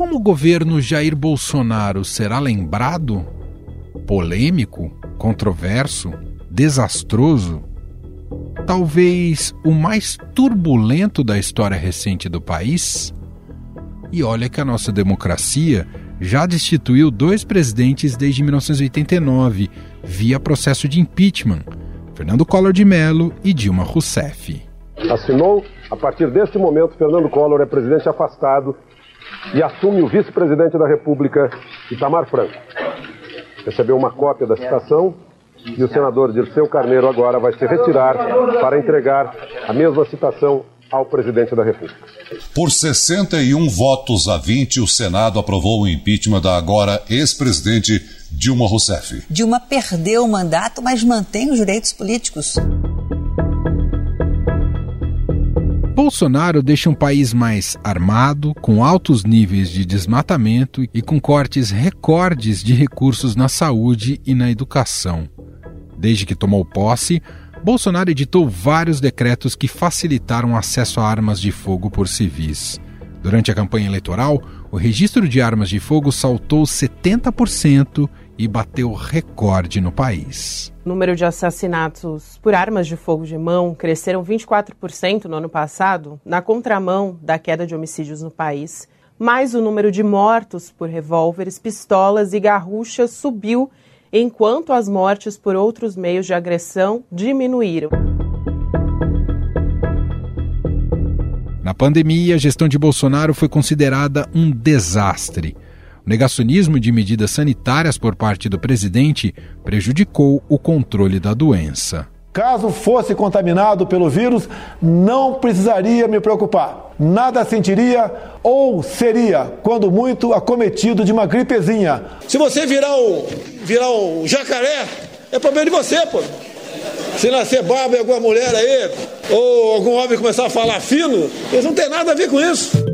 como o governo Jair Bolsonaro será lembrado? Polêmico, controverso, desastroso? Talvez o mais turbulento da história recente do país? E olha que a nossa democracia já destituiu dois presidentes desde 1989, via processo de impeachment: Fernando Collor de Mello e Dilma Rousseff. Assinou, a partir deste momento, Fernando Collor é presidente afastado e assume o vice-presidente da República, Itamar Franco. Recebeu uma cópia da citação e o senador Dirceu Carneiro agora vai se retirar para entregar a mesma citação ao presidente da República. Por 61 votos a 20, o Senado aprovou o impeachment da agora ex-presidente Dilma Rousseff. Dilma perdeu o mandato, mas mantém os direitos políticos. Bolsonaro deixa um país mais armado, com altos níveis de desmatamento e com cortes recordes de recursos na saúde e na educação. Desde que tomou posse, Bolsonaro editou vários decretos que facilitaram o acesso a armas de fogo por civis. Durante a campanha eleitoral, o registro de armas de fogo saltou 70% e bateu recorde no país. O número de assassinatos por armas de fogo de mão cresceram 24% no ano passado, na contramão da queda de homicídios no país. Mas o número de mortos por revólveres, pistolas e garruchas subiu enquanto as mortes por outros meios de agressão diminuíram. Na pandemia, a gestão de Bolsonaro foi considerada um desastre. O negacionismo de medidas sanitárias por parte do presidente prejudicou o controle da doença. Caso fosse contaminado pelo vírus, não precisaria me preocupar. Nada sentiria ou seria, quando muito, acometido de uma gripezinha. Se você virar um, virar um jacaré, é problema de você, pô. Se nascer barba em alguma mulher aí, ou algum homem começar a falar fino, eles não tem nada a ver com isso.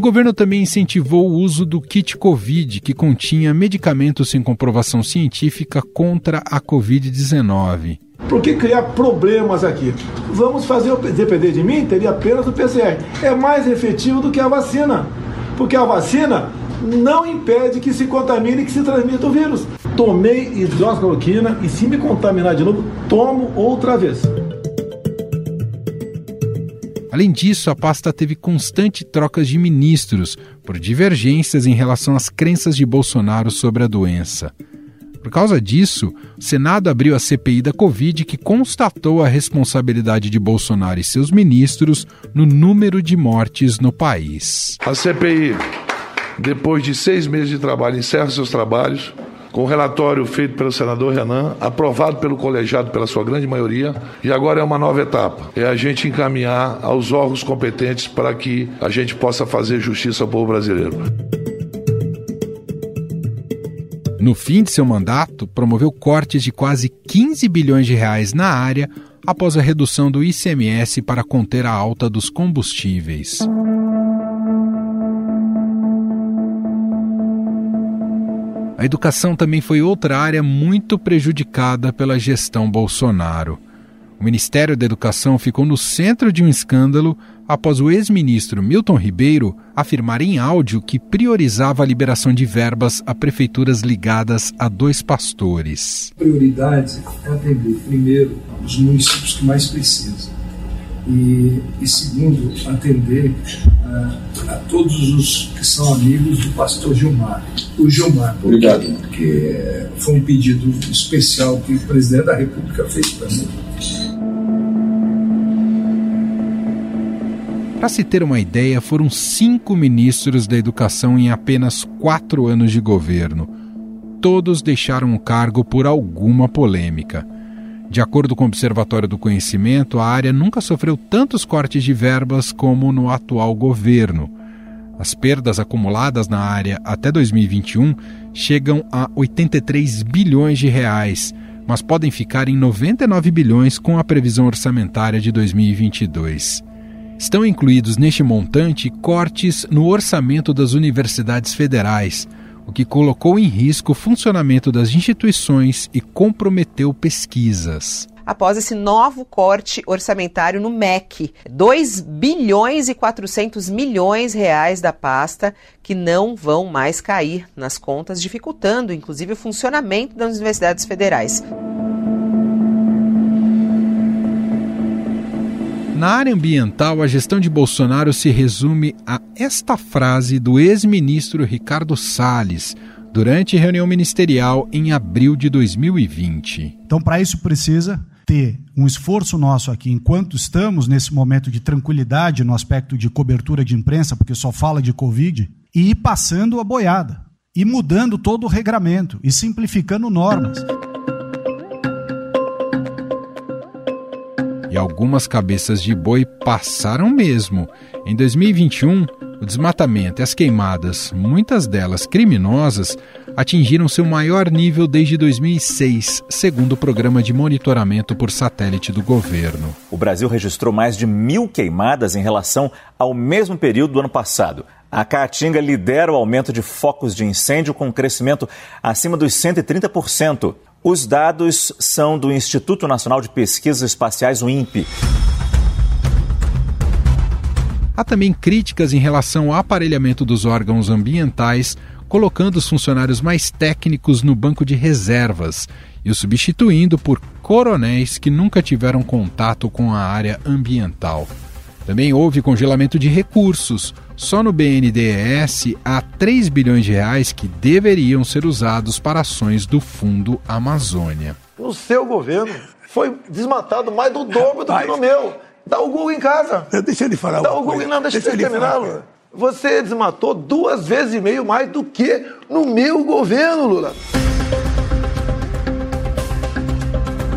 O governo também incentivou o uso do kit Covid, que continha medicamentos sem comprovação científica contra a Covid-19. Por que criar problemas aqui? Vamos fazer, depender de mim, teria apenas o PCR. É mais efetivo do que a vacina, porque a vacina não impede que se contamine e que se transmita o vírus. Tomei hidroxicloroquina e se me contaminar de novo, tomo outra vez. Além disso, a pasta teve constante trocas de ministros por divergências em relação às crenças de Bolsonaro sobre a doença. Por causa disso, o Senado abriu a CPI da Covid, que constatou a responsabilidade de Bolsonaro e seus ministros no número de mortes no país. A CPI, depois de seis meses de trabalho, encerra seus trabalhos com o relatório feito pelo senador Renan, aprovado pelo colegiado pela sua grande maioria, e agora é uma nova etapa. É a gente encaminhar aos órgãos competentes para que a gente possa fazer justiça ao povo brasileiro. No fim de seu mandato, promoveu cortes de quase 15 bilhões de reais na área após a redução do ICMS para conter a alta dos combustíveis. A educação também foi outra área muito prejudicada pela gestão Bolsonaro. O Ministério da Educação ficou no centro de um escândalo após o ex-ministro Milton Ribeiro afirmar em áudio que priorizava a liberação de verbas a prefeituras ligadas a dois pastores. Prioridade é atender, primeiro, os municípios que mais precisam e, e segundo, atender a, a, todos os que são amigos do pastor Gilmar. O Gilmar, porque, Obrigado. porque foi um pedido especial que o presidente da República fez para mim. Para se ter uma ideia, foram cinco ministros da educação em apenas quatro anos de governo. Todos deixaram o cargo por alguma polêmica. De acordo com o Observatório do Conhecimento, a área nunca sofreu tantos cortes de verbas como no atual governo. As perdas acumuladas na área até 2021 chegam a 83 bilhões de reais, mas podem ficar em 99 bilhões com a previsão orçamentária de 2022. Estão incluídos neste montante cortes no orçamento das universidades federais, o que colocou em risco o funcionamento das instituições e comprometeu pesquisas. após esse novo corte orçamentário no MEC. 2 bilhões e 400 milhões reais da pasta que não vão mais cair nas contas, dificultando inclusive o funcionamento das universidades federais. Na área ambiental, a gestão de Bolsonaro se resume a esta frase do ex-ministro Ricardo Salles durante reunião ministerial em abril de 2020. Então, para isso precisa ter um esforço nosso aqui, enquanto estamos nesse momento de tranquilidade no aspecto de cobertura de imprensa, porque só fala de Covid, e ir passando a boiada, e mudando todo o regramento, e simplificando normas. E algumas cabeças de boi passaram mesmo. Em 2021, o desmatamento e as queimadas, muitas delas criminosas, atingiram seu maior nível desde 2006, segundo o programa de monitoramento por satélite do governo. O Brasil registrou mais de mil queimadas em relação ao mesmo período do ano passado. A Caatinga lidera o aumento de focos de incêndio com um crescimento acima dos 130%. Os dados são do Instituto Nacional de Pesquisas Espaciais, o INPE. Há também críticas em relação ao aparelhamento dos órgãos ambientais, colocando os funcionários mais técnicos no banco de reservas e os substituindo por coronéis que nunca tiveram contato com a área ambiental. Também houve congelamento de recursos. Só no BNDES há 3 bilhões de reais que deveriam ser usados para ações do Fundo Amazônia. No seu governo foi desmatado mais do dobro do que no meu. Dá o Google em casa. Deixa ele falar. Dá o Google, não, deixa, deixa ele terminar. Lula. Você desmatou duas vezes e meio mais do que no meu governo, Lula.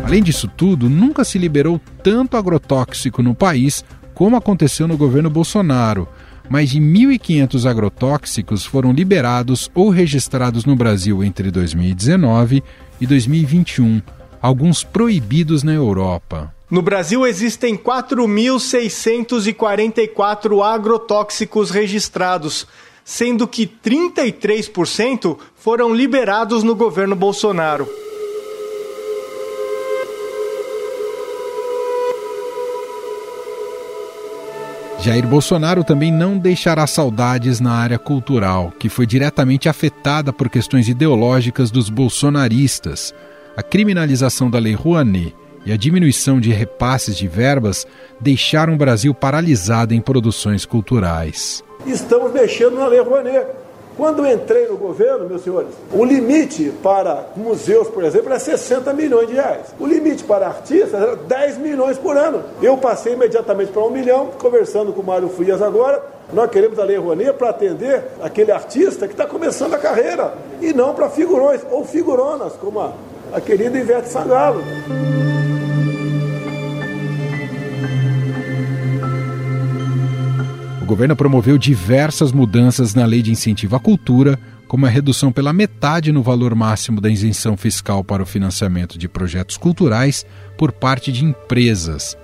Além disso tudo, nunca se liberou tanto agrotóxico no país como aconteceu no governo Bolsonaro. Mais de 1.500 agrotóxicos foram liberados ou registrados no Brasil entre 2019 e 2021, alguns proibidos na Europa. No Brasil existem 4.644 agrotóxicos registrados, sendo que 33% foram liberados no governo Bolsonaro. Jair Bolsonaro também não deixará saudades na área cultural, que foi diretamente afetada por questões ideológicas dos bolsonaristas. A criminalização da Lei Rouanet e a diminuição de repasses de verbas deixaram o Brasil paralisado em produções culturais. Estamos mexendo na Lei Rouanet. Quando entrei no governo, meus senhores, o limite para museus, por exemplo, era 60 milhões de reais. O limite para artistas era 10 milhões por ano. Eu passei imediatamente para um milhão, conversando com o Mário Frias agora. Nós queremos a Lei Rouanet para atender aquele artista que está começando a carreira e não para figurões ou figuronas, como a, a querida Ivete Sangalo. O governo promoveu diversas mudanças na lei de incentivo à cultura, como a redução pela metade no valor máximo da isenção fiscal para o financiamento de projetos culturais por parte de empresas.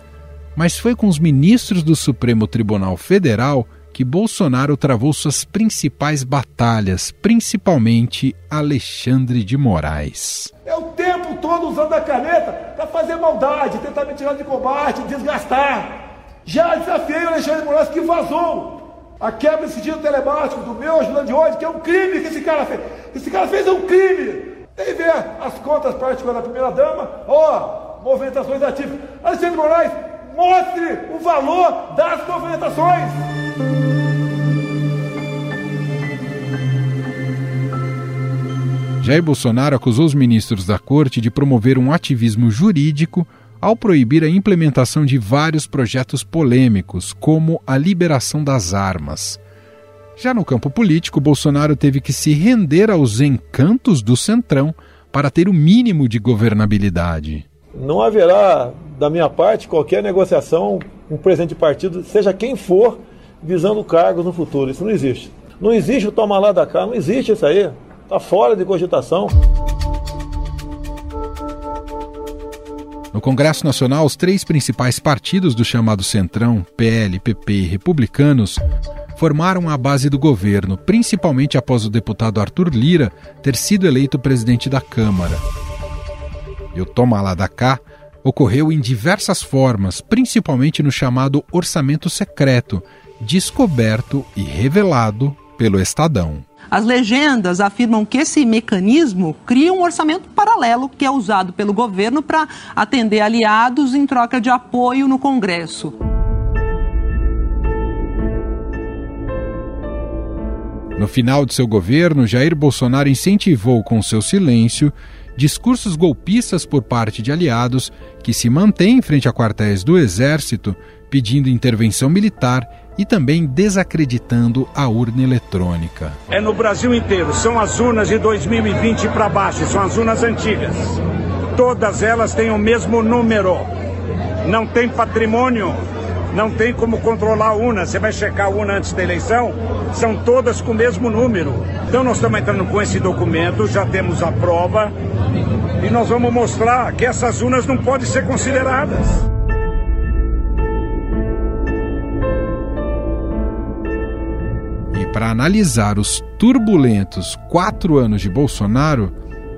Mas foi com os ministros do Supremo Tribunal Federal que Bolsonaro travou suas principais batalhas, principalmente Alexandre de Moraes. É o tempo todo usando a caneta para fazer maldade, tentar me tirar de combate, desgastar. Já desafiei o Alexandre Moraes que vazou a quebra de sigilo telemático do meu ajudante de hoje, que é um crime que esse cara fez. Esse cara fez um crime. Tem ver as contas particulares da primeira-dama, ó, movimentações ativas. Alexandre Moraes, mostre o valor das movimentações. Jair Bolsonaro acusou os ministros da corte de promover um ativismo jurídico ao proibir a implementação de vários projetos polêmicos, como a liberação das armas. Já no campo político, Bolsonaro teve que se render aos encantos do Centrão para ter o mínimo de governabilidade. Não haverá, da minha parte, qualquer negociação com um presidente de partido, seja quem for, visando cargos no futuro. Isso não existe. Não existe o tomar lá da cá, não existe isso aí. Está fora de cogitação. No Congresso Nacional, os três principais partidos do chamado Centrão, PL, PP e Republicanos, formaram a base do governo, principalmente após o deputado Arthur Lira ter sido eleito presidente da Câmara. E o toma lá da cá ocorreu em diversas formas, principalmente no chamado orçamento secreto, descoberto e revelado pelo Estadão. As legendas afirmam que esse mecanismo cria um orçamento paralelo que é usado pelo governo para atender aliados em troca de apoio no Congresso. No final de seu governo, Jair Bolsonaro incentivou com seu silêncio discursos golpistas por parte de aliados que se mantêm frente a quartéis do Exército pedindo intervenção militar e também desacreditando a urna eletrônica. É no Brasil inteiro, são as urnas de 2020 para baixo, são as urnas antigas. Todas elas têm o mesmo número. Não tem patrimônio, não tem como controlar a urna. Você vai checar a urna antes da eleição, são todas com o mesmo número. Então nós estamos entrando com esse documento, já temos a prova e nós vamos mostrar que essas urnas não podem ser consideradas. Para analisar os turbulentos quatro anos de Bolsonaro,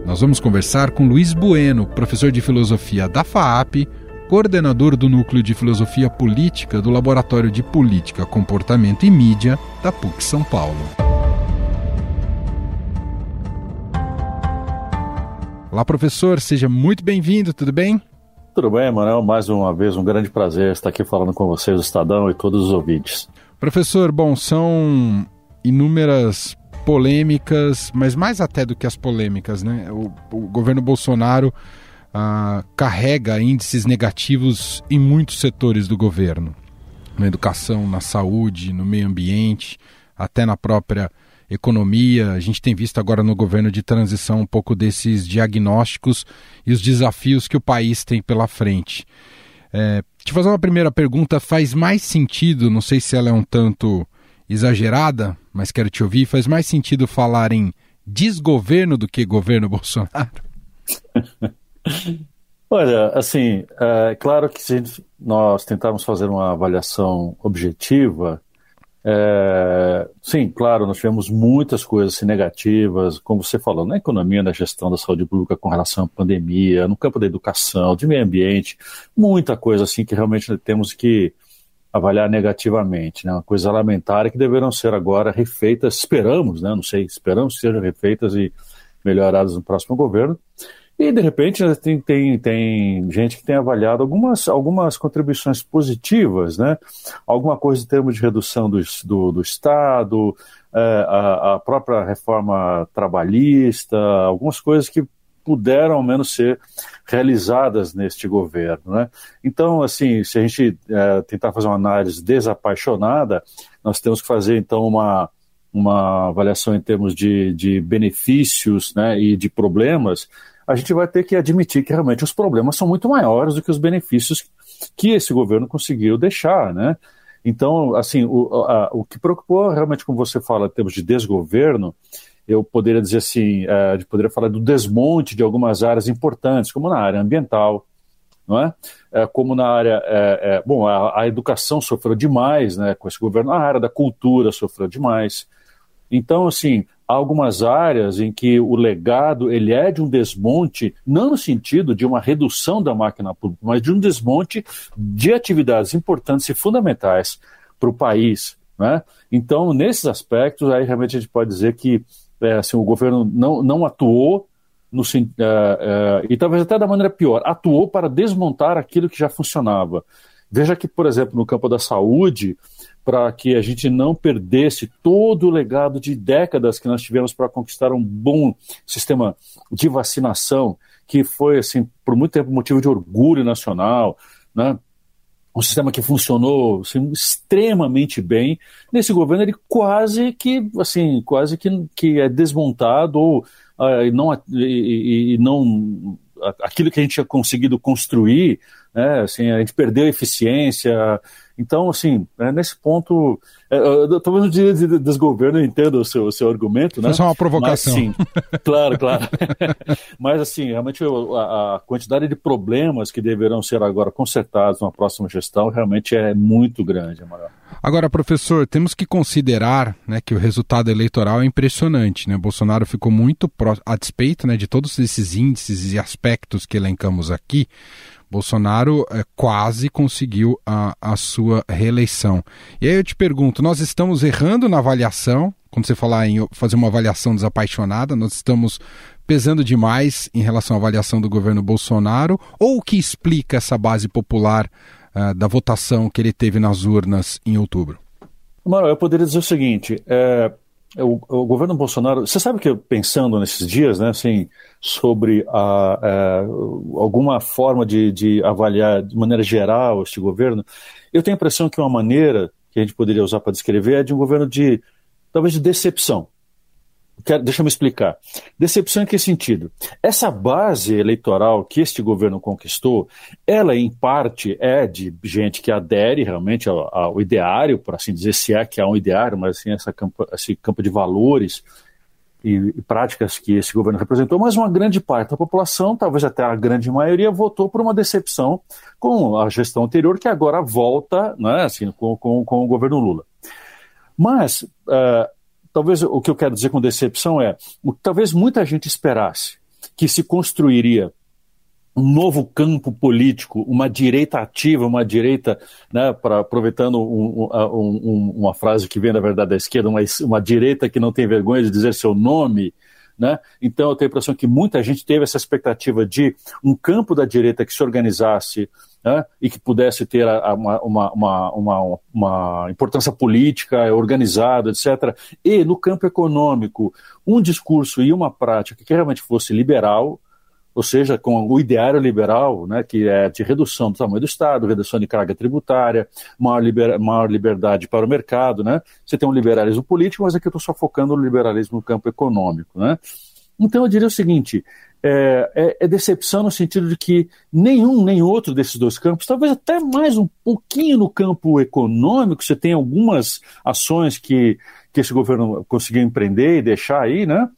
nós vamos conversar com Luiz Bueno, professor de filosofia da FAAP, coordenador do Núcleo de Filosofia Política do Laboratório de Política, Comportamento e Mídia da PUC São Paulo. Olá, professor, seja muito bem-vindo, tudo bem? Tudo bem, Manuel. Mais uma vez, um grande prazer estar aqui falando com vocês, o Estadão e todos os ouvintes. Professor, bom, são inúmeras polêmicas, mas mais até do que as polêmicas, né? O, o governo Bolsonaro ah, carrega índices negativos em muitos setores do governo, na educação, na saúde, no meio ambiente, até na própria economia. A gente tem visto agora no governo de transição um pouco desses diagnósticos e os desafios que o país tem pela frente. É, te fazer uma primeira pergunta: faz mais sentido, não sei se ela é um tanto exagerada, mas quero te ouvir, faz mais sentido falar em desgoverno do que governo Bolsonaro? Olha, assim, é claro que se nós tentarmos fazer uma avaliação objetiva, é, sim, claro, nós tivemos muitas coisas assim, negativas, como você falou, na economia, na gestão da saúde pública com relação à pandemia, no campo da educação, de meio ambiente, muita coisa assim que realmente temos que avaliar negativamente, né? Uma coisa lamentável que deverão ser agora refeitas, esperamos, né? Não sei, esperamos que sejam refeitas e melhoradas no próximo governo. E, de repente, tem, tem, tem gente que tem avaliado algumas, algumas contribuições positivas, né? Alguma coisa em termos de redução do, do, do Estado, é, a, a própria reforma trabalhista, algumas coisas que puderam ao menos ser realizadas neste governo. Né? Então, assim, se a gente é, tentar fazer uma análise desapaixonada, nós temos que fazer então uma, uma avaliação em termos de, de benefícios né, e de problemas a gente vai ter que admitir que realmente os problemas são muito maiores do que os benefícios que esse governo conseguiu deixar, né? Então, assim, o, a, o que preocupou realmente, como você fala, em termos de desgoverno, eu poderia dizer assim, é, poderia falar do desmonte de algumas áreas importantes, como na área ambiental, não é? é como na área, é, é, bom, a, a, educação sofreu demais, né, com esse governo, a área da cultura sofreu demais. Então, assim, há algumas áreas em que o legado ele é de um desmonte, não no sentido de uma redução da máquina pública, mas de um desmonte de atividades importantes e fundamentais para o país. Né? Então, nesses aspectos, aí realmente a gente pode dizer que é, assim, o governo não, não atuou no, uh, uh, e talvez até da maneira pior, atuou para desmontar aquilo que já funcionava. Veja que, por exemplo, no campo da saúde, para que a gente não perdesse todo o legado de décadas que nós tivemos para conquistar um bom sistema de vacinação, que foi, assim, por muito tempo motivo de orgulho nacional, né? Um sistema que funcionou assim, extremamente bem. Nesse governo ele quase que assim quase que, que é desmontado ou uh, não e, e, não aquilo que a gente tinha conseguido construir, né, assim, a gente perdeu a eficiência, então, assim, é, nesse ponto, é, talvez no dia de desgoverno eu entenda o seu, o seu argumento, né? Foi só uma provocação. Mas, sim, claro, claro. Mas, assim, realmente a, a, quantidade de problemas que deverão ser agora consertados na próxima gestão realmente é muito grande, Amaral. Agora, professor, temos que considerar né, que o resultado eleitoral é impressionante. Né? Bolsonaro ficou muito pró a despeito né, de todos esses índices e aspectos que elencamos aqui. Bolsonaro é, quase conseguiu a, a sua reeleição. E aí eu te pergunto: nós estamos errando na avaliação? Quando você falar em fazer uma avaliação desapaixonada, nós estamos pesando demais em relação à avaliação do governo Bolsonaro? Ou o que explica essa base popular uh, da votação que ele teve nas urnas em outubro? Mano, eu poderia dizer o seguinte: é, o, o, governo Bolsonaro, você sabe que eu, pensando nesses dias, né, assim, sobre a, a, alguma forma de, de, avaliar de maneira geral este governo, eu tenho a impressão que uma maneira que a gente poderia usar para descrever é de um governo de, talvez, de decepção. Quero, deixa eu me explicar. Decepção em que sentido? Essa base eleitoral que este governo conquistou, ela em parte é de gente que adere realmente ao, ao ideário, por assim dizer, se é que há um ideário, mas assim, essa campo, esse campo de valores e, e, práticas que esse governo representou, mas uma grande parte da população, talvez até a grande maioria, votou por uma decepção com a gestão anterior, que agora volta né, assim, com, com, com o governo Lula. Mas. Uh, talvez o que eu quero dizer com decepção é, talvez muita gente esperasse que se construiria um novo campo político, uma direita ativa, uma direita, né, pra, aproveitando um, um, um, uma frase que vem da verdade da esquerda, uma, uma direita que não tem vergonha de dizer seu nome, né? Então eu tenho a impressão que muita gente teve essa expectativa de um campo da direita que se organizasse né? e que pudesse ter uma, uma, uma, uma, importância política organizada, etc. E no campo econômico, um discurso e uma prática que realmente fosse liberal, ou seja, com o ideário liberal, né, que é de redução do tamanho do Estado, redução de carga tributária, maior, liber, maior liberdade para o mercado, né? Você tem um liberalismo político, mas aqui eu estou só focando no liberalismo no campo econômico, né? Então eu diria o seguinte: é, é, é, decepção no sentido de que nenhum nem outro desses dois campos, talvez até mais um pouquinho no campo econômico, você tem algumas ações que, que esse governo conseguiu empreender e deixar aí, né?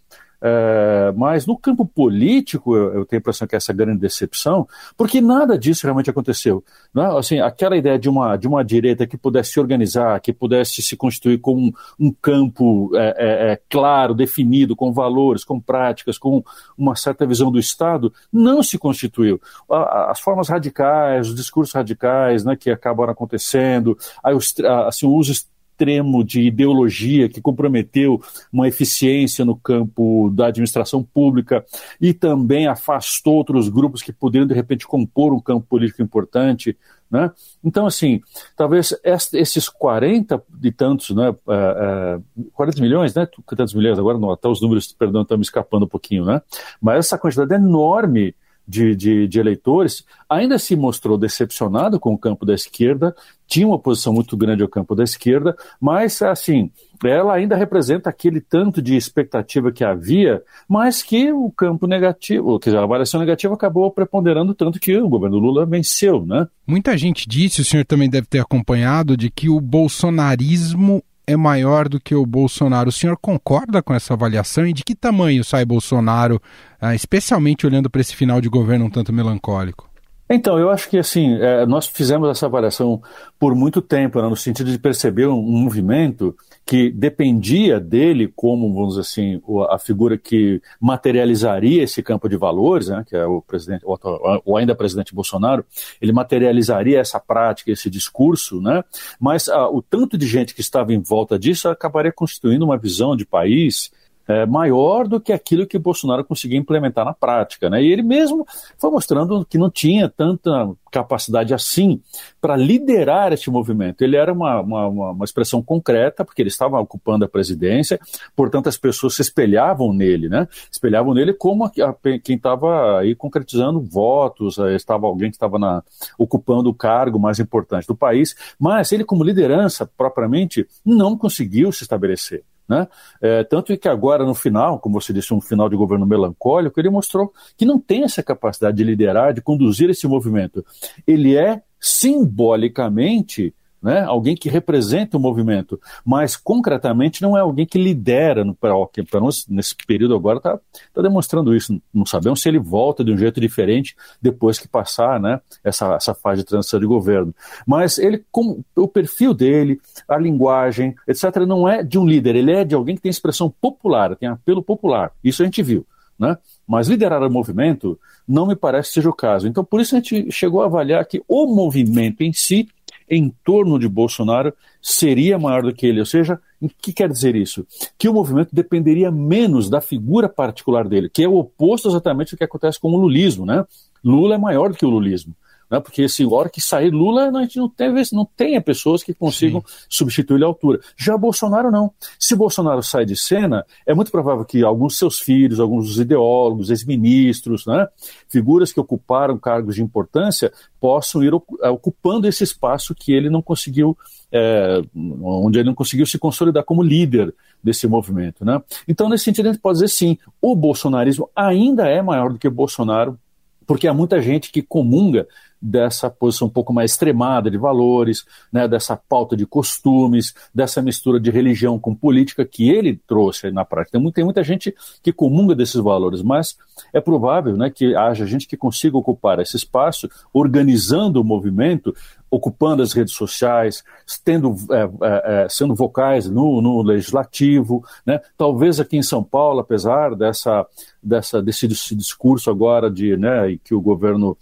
É, mas no campo político, eu, eu, tenho a impressão que é essa grande decepção, porque nada disso realmente aconteceu. Né? Assim, aquela ideia de uma, de uma direita que pudesse se organizar, que pudesse se constituir como um, um campo é, é, claro, definido, com valores, com práticas, com uma certa visão do Estado, não se constituiu. As formas radicais, os discursos radicais né, que acabaram acontecendo, aí os, assim, uso extremo de ideologia que comprometeu uma eficiência no campo da administração pública e também afastou outros grupos que poderiam, de repente, compor um campo político importante. Né? Então, assim, talvez esses 40 e tantos, né, uh, uh, 40 milhões, né, tantos milhões agora, não, até os números, perdão, estão me escapando um pouquinho, né, mas essa quantidade enorme de, de, de, eleitores, ainda se mostrou decepcionado com o campo da esquerda, tinha uma posição muito grande ao campo da esquerda, mas, assim, ela ainda representa aquele tanto de expectativa que havia, mas que o campo negativo, quer dizer, a avaliação negativa acabou preponderando tanto que o governo Lula venceu, né? Muita gente disse, o senhor também deve ter acompanhado, de que o bolsonarismo é maior do que o Bolsonaro. O senhor concorda com essa avaliação e de que tamanho sai Bolsonaro, ah, especialmente olhando para esse final de governo um tanto melancólico? Então, eu acho que assim, é, nós fizemos essa avaliação por muito tempo, né, no sentido de perceber um, um, movimento que dependia dele como, vamos dizer assim, a figura que materializaria esse campo de valores, né, que é o presidente, o, o ainda presidente Bolsonaro, ele materializaria essa prática, esse discurso, né, mas a, o tanto de gente que estava em volta disso acabaria constituindo uma visão de país é, maior do que aquilo que Bolsonaro conseguia implementar na prática. Né? E ele mesmo foi mostrando que não tinha tanta capacidade assim para liderar este movimento. Ele era uma, uma, uma, expressão concreta, porque ele estava ocupando a presidência, portanto as pessoas se espelhavam nele, né? espelhavam nele como a, a, quem estava aí concretizando votos, eh, estava alguém que estava na, ocupando o cargo mais importante do país, mas ele como liderança propriamente não conseguiu se estabelecer. Né? É, tanto que agora, no final, como você disse, um final de governo melancólico, ele mostrou que não tem essa capacidade de liderar, de conduzir esse movimento. Ele é simbolicamente né? alguém que representa o movimento, mas concretamente não é alguém que lidera, para nós, nesse período agora, está tá demonstrando isso. Não sabemos se ele volta de um jeito diferente depois que passar né, essa, essa fase de transição de governo. Mas ele, com o perfil dele, a linguagem, etc., não é de um líder, ele é de alguém que tem expressão popular, tem apelo popular. Isso a gente viu. Né? Mas liderar o movimento não me parece seja o caso. Então, por isso a gente chegou a avaliar que o movimento em si, em torno de Bolsonaro, seria maior do que ele. Ou seja, o que quer dizer isso? Que o movimento dependeria menos da figura particular dele, que é o oposto exatamente do que acontece com o lulismo. Né? Lula é maior do que o lulismo né? porque assim, a hora que sair Lula, a gente não, teve, não tenha pessoas que consigam substituir a altura. Já Bolsonaro não. Se Bolsonaro sai de cena, é muito provável que alguns seus filhos, alguns dos ideólogos, ex-ministros, né? figuras que ocuparam cargos de importância, possam ir eh, ocupando esse espaço que ele não conseguiu, é, onde ele não conseguiu se consolidar como líder desse movimento. Né? Então, nesse sentido, a gente pode dizer sim, o bolsonarismo ainda é maior do que Bolsonaro, porque há muita gente que comunga dessa posição um pouco mais extremada de valores, né, dessa pauta de costumes, dessa mistura de religião com política que ele trouxe na prática. Tem, muita, gente que comunga desses valores, mas é provável né, que haja gente que consiga ocupar esse espaço, organizando o movimento, ocupando as redes sociais, tendo, é, é, é, sendo vocais no, no legislativo, né? talvez aqui em São Paulo, apesar dessa, dessa, desse, desse discurso agora de né, que o governo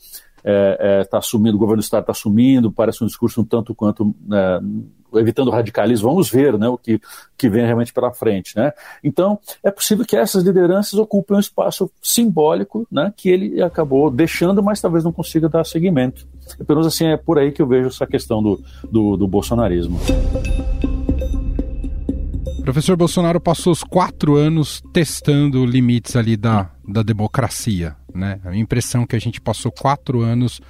está é, é, assumindo, o governo do Estado está assumindo, parece um discurso um tanto quanto né, evitando radicalismo. Vamos ver né, o que, que vem realmente pela frente. Né? Então, é possível que essas lideranças ocupem um espaço simbólico né, que ele acabou deixando, mas talvez não consiga dar seguimento. E, pelo menos assim, é por aí que eu vejo essa questão do, do, do bolsonarismo. Professor Bolsonaro passou os quatro anos testando limites ali da, da democracia. Né? A impressão é que a gente passou quatro anos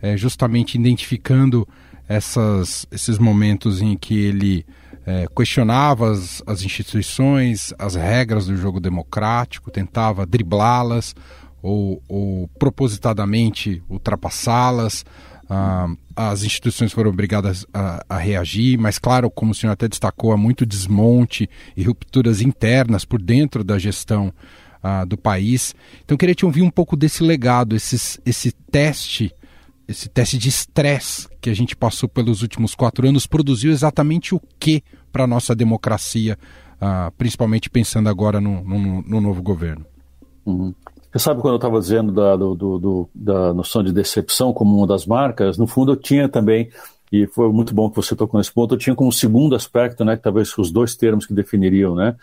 é, justamente identificando essas, esses momentos em que ele é, questionava as, as instituições, as regras do jogo democrático, tentava driblá-las ou, ou propositadamente ultrapassá-las. Ah, as instituições foram obrigadas a, a, reagir, mas, claro, como o senhor até destacou, há muito desmonte e rupturas internas por dentro da gestão ah, do país. Então, queria te ouvir um pouco desse legado, esse, esse teste, esse teste de estresse que a gente passou pelos últimos quatro anos, produziu exatamente o que para a nossa democracia, ah, principalmente pensando agora no, no, no novo governo? Uhum. Você sabe quando eu estava dizendo da, do, do, da noção de decepção como uma das marcas, no fundo eu tinha também, e foi muito bom que você tocou nesse ponto, eu tinha como segundo aspecto, né, que talvez os dois termos que definiriam, né,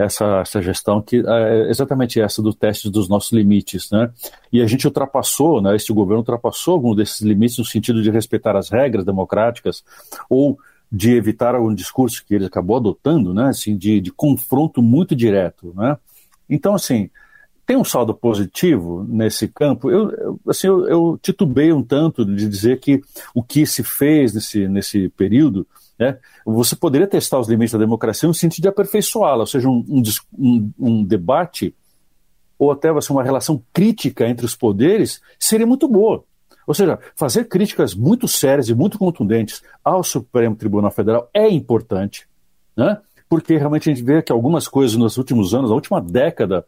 essa, essa gestão, que é exatamente essa do teste dos nossos limites, né, e a gente ultrapassou, né, este governo ultrapassou algum desses limites no sentido de respeitar as regras democráticas, ou de evitar algum discurso que ele acabou adotando, né, assim, de, de confronto muito direto, né, então, assim, tem um saldo positivo nesse campo? Eu, eu assim, eu, eu, titubei um tanto de dizer que o que se fez nesse, nesse período, né, você poderia testar os limites da democracia no sentido de aperfeiçoá-la, ou seja, um, um, um debate ou até assim, uma relação crítica entre os poderes seria muito boa. Ou seja, fazer críticas muito sérias e muito contundentes ao Supremo Tribunal Federal é importante, né? porque realmente a gente vê que algumas coisas nos últimos anos, na última década,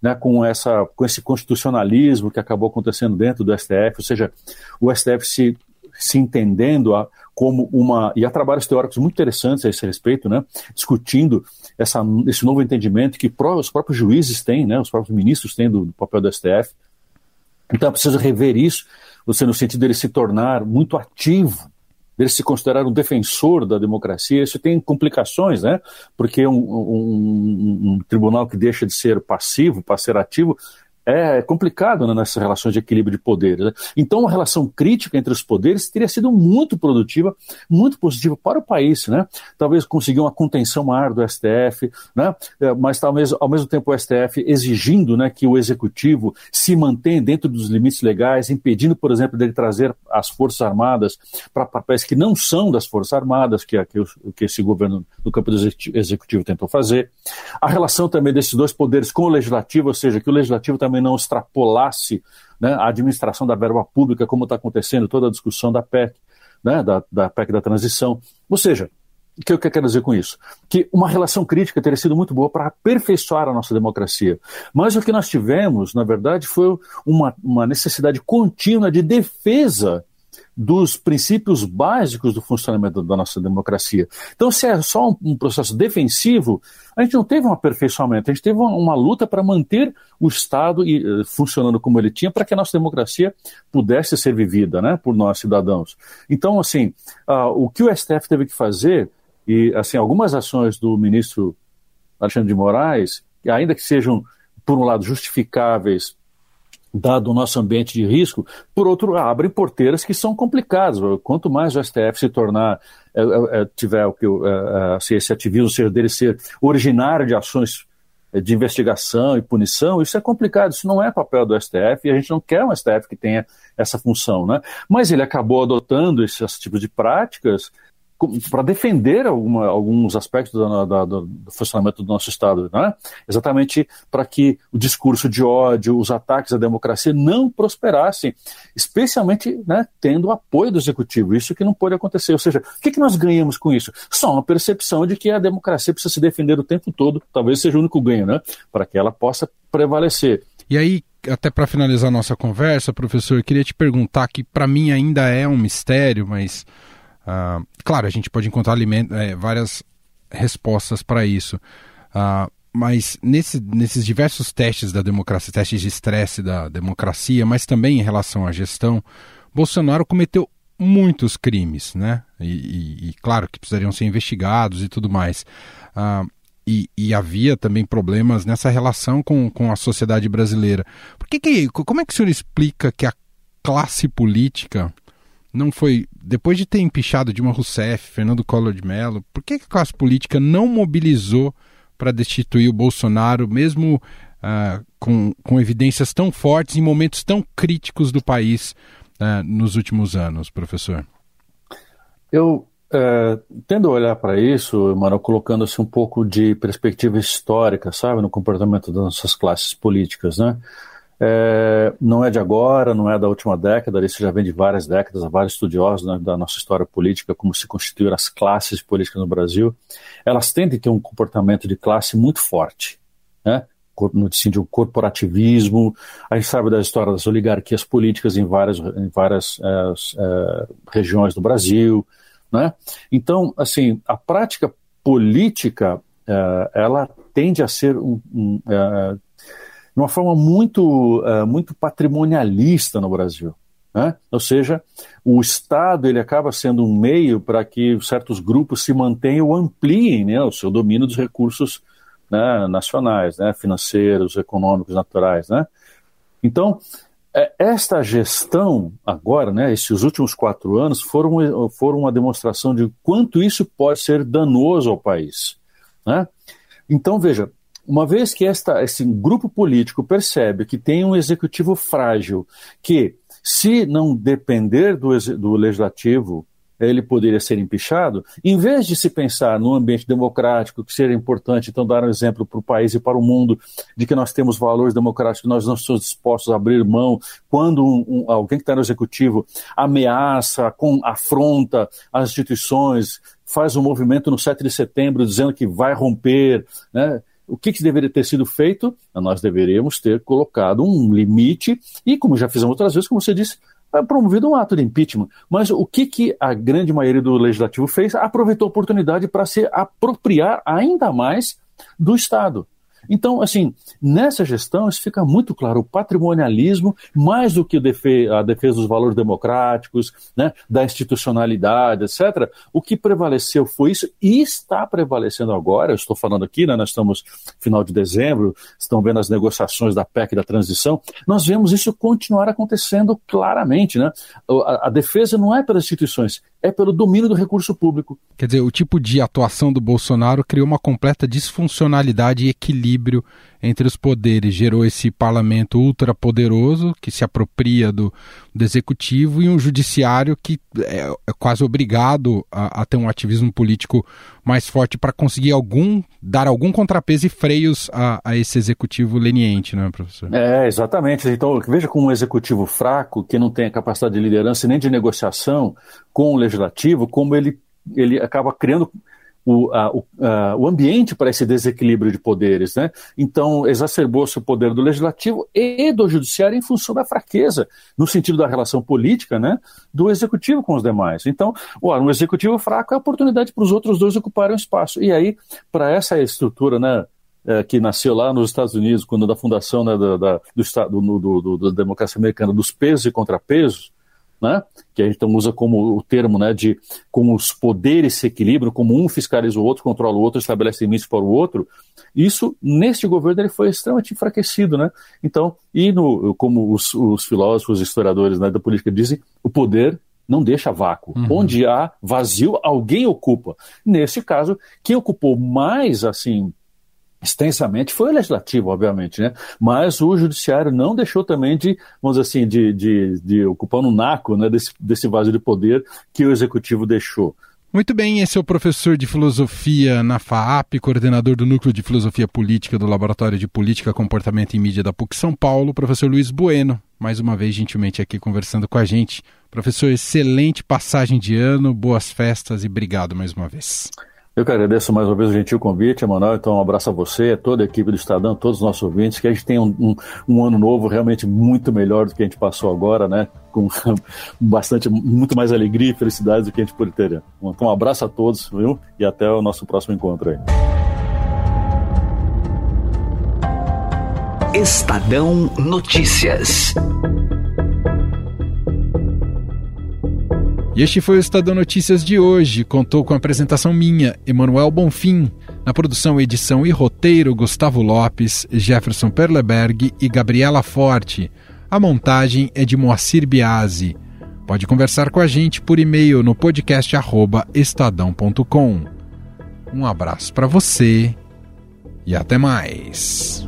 né, com, essa, com esse constitucionalismo que acabou acontecendo dentro do STF, ou seja, o STF se, se entendendo a, como uma. E há trabalhos teóricos muito interessantes a esse respeito, né, discutindo essa, esse novo entendimento que os próprios juízes têm, né, os próprios ministros têm do, do papel do STF. Então é preciso rever isso, você no sentido dele se tornar muito ativo dele se considerar um defensor da democracia, isso tem complicações, né? Porque um, um, um, tribunal que deixa de ser passivo para ser ativo é complicado né, nessas relações de equilíbrio de poderes. Né? Então, uma relação crítica entre os poderes teria sido muito produtiva, muito positiva para o país. Né? Talvez conseguir uma contenção maior do STF, né? É, mas talvez, ao mesmo tempo, o STF exigindo né, que o executivo se mantenha dentro dos limites legais, impedindo, por exemplo, dele trazer as Forças Armadas para papéis que não são das Forças Armadas, que é o que esse governo do campo do executivo tentou fazer. A relação também desses dois poderes com o legislativo, ou seja, que o legislativo também também não extrapolasse né, a administração da verba pública, como está acontecendo toda a discussão da PEC, né, da, da PEC da transição. Ou seja, o que eu quero dizer com isso? Que uma relação crítica teria sido muito boa para aperfeiçoar a nossa democracia. Mas o que nós tivemos, na verdade, foi uma, uma necessidade contínua de defesa dos princípios básicos do funcionamento da nossa democracia. Então, se é só um, um processo defensivo, a gente não teve um aperfeiçoamento, a gente teve uma, uma luta para manter o Estado e, uh, funcionando como ele tinha, para que a nossa democracia pudesse ser vivida né, por nós, cidadãos. Então, assim, uh, o que o STF teve que fazer, e assim, algumas ações do ministro Alexandre de Moraes, ainda que sejam, por um lado, justificáveis dado o nosso ambiente de risco, por outro, abrem porteiras que são complicadas. Quanto mais o STF se tornar, é, é, é tiver o que, se esse ativismo seja dele ser originário de ações de investigação e punição, isso é complicado, isso não é papel do STF e a gente não quer um STF que tenha essa função, né? Mas ele acabou adotando esses tipos de práticas para defender alguma, alguns aspectos do, do, do, funcionamento do nosso Estado, né? exatamente para que o discurso de ódio, os ataques à democracia não prosperassem, especialmente né, tendo o apoio do Executivo. Isso que não pode acontecer. Ou seja, o que, que nós ganhamos com isso? Só uma percepção de que a democracia precisa se defender o tempo todo, talvez seja o único ganho, né? para que ela possa prevalecer. E aí, até para finalizar nossa conversa, professor, eu queria te perguntar que para mim ainda é um mistério, mas Uh, claro, a gente pode encontrar é, várias respostas para isso, uh, mas nesse, nesses diversos testes da democracia, testes de estresse da democracia, mas também em relação à gestão, Bolsonaro cometeu muitos crimes, né? E, e, e claro que precisariam ser investigados e tudo mais. Uh, e, e, havia também problemas nessa relação com, com a sociedade brasileira. Por que, que como é que o senhor explica que a classe política não foi, depois de ter empichado Dilma Rousseff, Fernando Collor de Mello, por que a classe política não mobilizou para destituir o Bolsonaro, mesmo uh, com, com evidências tão fortes em momentos tão críticos do país uh, nos últimos anos, professor? Eu é, tendo a olhar para isso, Mano, colocando-se um pouco de perspectiva histórica, sabe, no comportamento das nossas classes políticas, né? É, não é de agora, não é da última década, isso já vem de várias décadas, há vários estudiosos né, da nossa história política, como se constituíram as classes políticas no Brasil. Elas tendem a ter um comportamento de classe muito forte, né? no de um corporativismo. A gente sabe da história das oligarquias políticas em várias, em várias é, é, regiões do Brasil. Né? Então, assim, a prática política, é, ela tende a ser um, um é, de uma forma muito, uh, muito patrimonialista no Brasil. Né? Ou seja, o Estado ele acaba sendo um meio para que certos grupos se mantenham ou ampliem né, o seu domínio dos recursos né, nacionais, né, financeiros, econômicos, naturais. Né? Então, é, esta gestão agora, né, esses últimos quatro anos, foram, foram uma demonstração de quanto isso pode ser danoso ao país. Né? Então, veja, uma vez que esta, esse grupo político percebe que tem um executivo frágil, que se não depender do, do legislativo, ele poderia ser empichado, em vez de se pensar num ambiente democrático, que seria importante, então dar um exemplo para o país e para o mundo de que nós temos valores democráticos, nós não estamos dispostos a abrir mão quando um, um, alguém que está no executivo ameaça, com, afronta as instituições, faz um movimento no 7 de setembro dizendo que vai romper, né? O que, que, deveria ter sido feito? Nós deveríamos ter colocado um limite e, como já fizemos outras vezes, como você disse, é promovido um ato de impeachment. Mas o que, que a grande maioria do legislativo fez? Aproveitou a oportunidade para se apropriar ainda mais do Estado. Então, assim, nessa gestão isso fica muito claro, o patrimonialismo, mais do que a defesa dos valores democráticos, né, da institucionalidade, etc., o que prevaleceu foi isso e está prevalecendo agora, eu estou falando aqui, né, nós estamos final de dezembro, estão vendo as negociações da PEC da transição, nós vemos isso continuar acontecendo claramente, né? A, a defesa não é pelas instituições, é pelo domínio do recurso público. Quer dizer, o tipo de atuação do Bolsonaro criou uma completa disfuncionalidade e equilíbrio entre os poderes, gerou esse parlamento ultrapoderoso que se apropria do, do executivo e um judiciário que é, é quase obrigado a, a, ter um ativismo político mais forte para conseguir algum dar algum contrapeso e freios a, a, esse executivo leniente, não é, professor? É, exatamente. Então, veja como um executivo fraco, que não tem a capacidade de liderança nem de negociação com o legislativo, como ele, ele acaba criando o, a, o, a, o ambiente para esse desequilíbrio de poderes. Né? Então, exacerbou-se o poder do legislativo e do judiciário em função da fraqueza, no sentido da relação política, né, do executivo com os demais. Então, ó, um executivo fraco é oportunidade para os outros dois ocuparem o espaço. E aí, para essa estrutura, né, é, que nasceu lá nos Estados Unidos, quando da fundação né, da, da, do, Estado, do, do, do, da democracia americana, dos pesos e contrapesos, né, que a gente então usa como o termo né, de como os poderes se equilibram, como um fiscaliza o outro, controla o outro, estabelece limites para o outro, isso, neste governo, ele foi extremamente enfraquecido. Né? Então, e no, como os, os filósofos, historiadores né, da política dizem, o poder não deixa vácuo. Uhum. Onde há vazio, alguém ocupa. Nesse caso, quem ocupou mais assim extensamente foi legislativo, obviamente, né? Mas o judiciário não deixou também de, vamos dizer assim, de, de, de ocupar um naco né, desse, desse vazio de poder que o executivo deixou. Muito bem, esse é o professor de filosofia na FAAP, coordenador do Núcleo de Filosofia Política do Laboratório de Política, Comportamento e Mídia da PUC São Paulo, professor Luiz Bueno, mais uma vez gentilmente aqui conversando com a gente. Professor, excelente passagem de ano, boas festas e obrigado mais uma vez. Eu que agradeço mais uma vez o gentil convite, Emanuel. Então, um abraço a você, a toda a equipe do Estadão, todos os nossos ouvintes, que a gente tenha um, um, um, ano novo realmente muito melhor do que a gente passou agora, né? Com bastante, muito mais alegria e felicidade do que a gente poderia ter. Então, um abraço a todos, viu? E até o nosso próximo encontro aí. Estadão Notícias. E este foi o Estadão Notícias de hoje. Contou com a apresentação minha, Emanuel Bonfim. Na produção, edição e roteiro, Gustavo Lopes, Jefferson Perleberg e Gabriela Forte. A montagem é de Moacir Biasi. Pode conversar com a gente por e-mail no podcast estadão.com. Um abraço para você e até mais.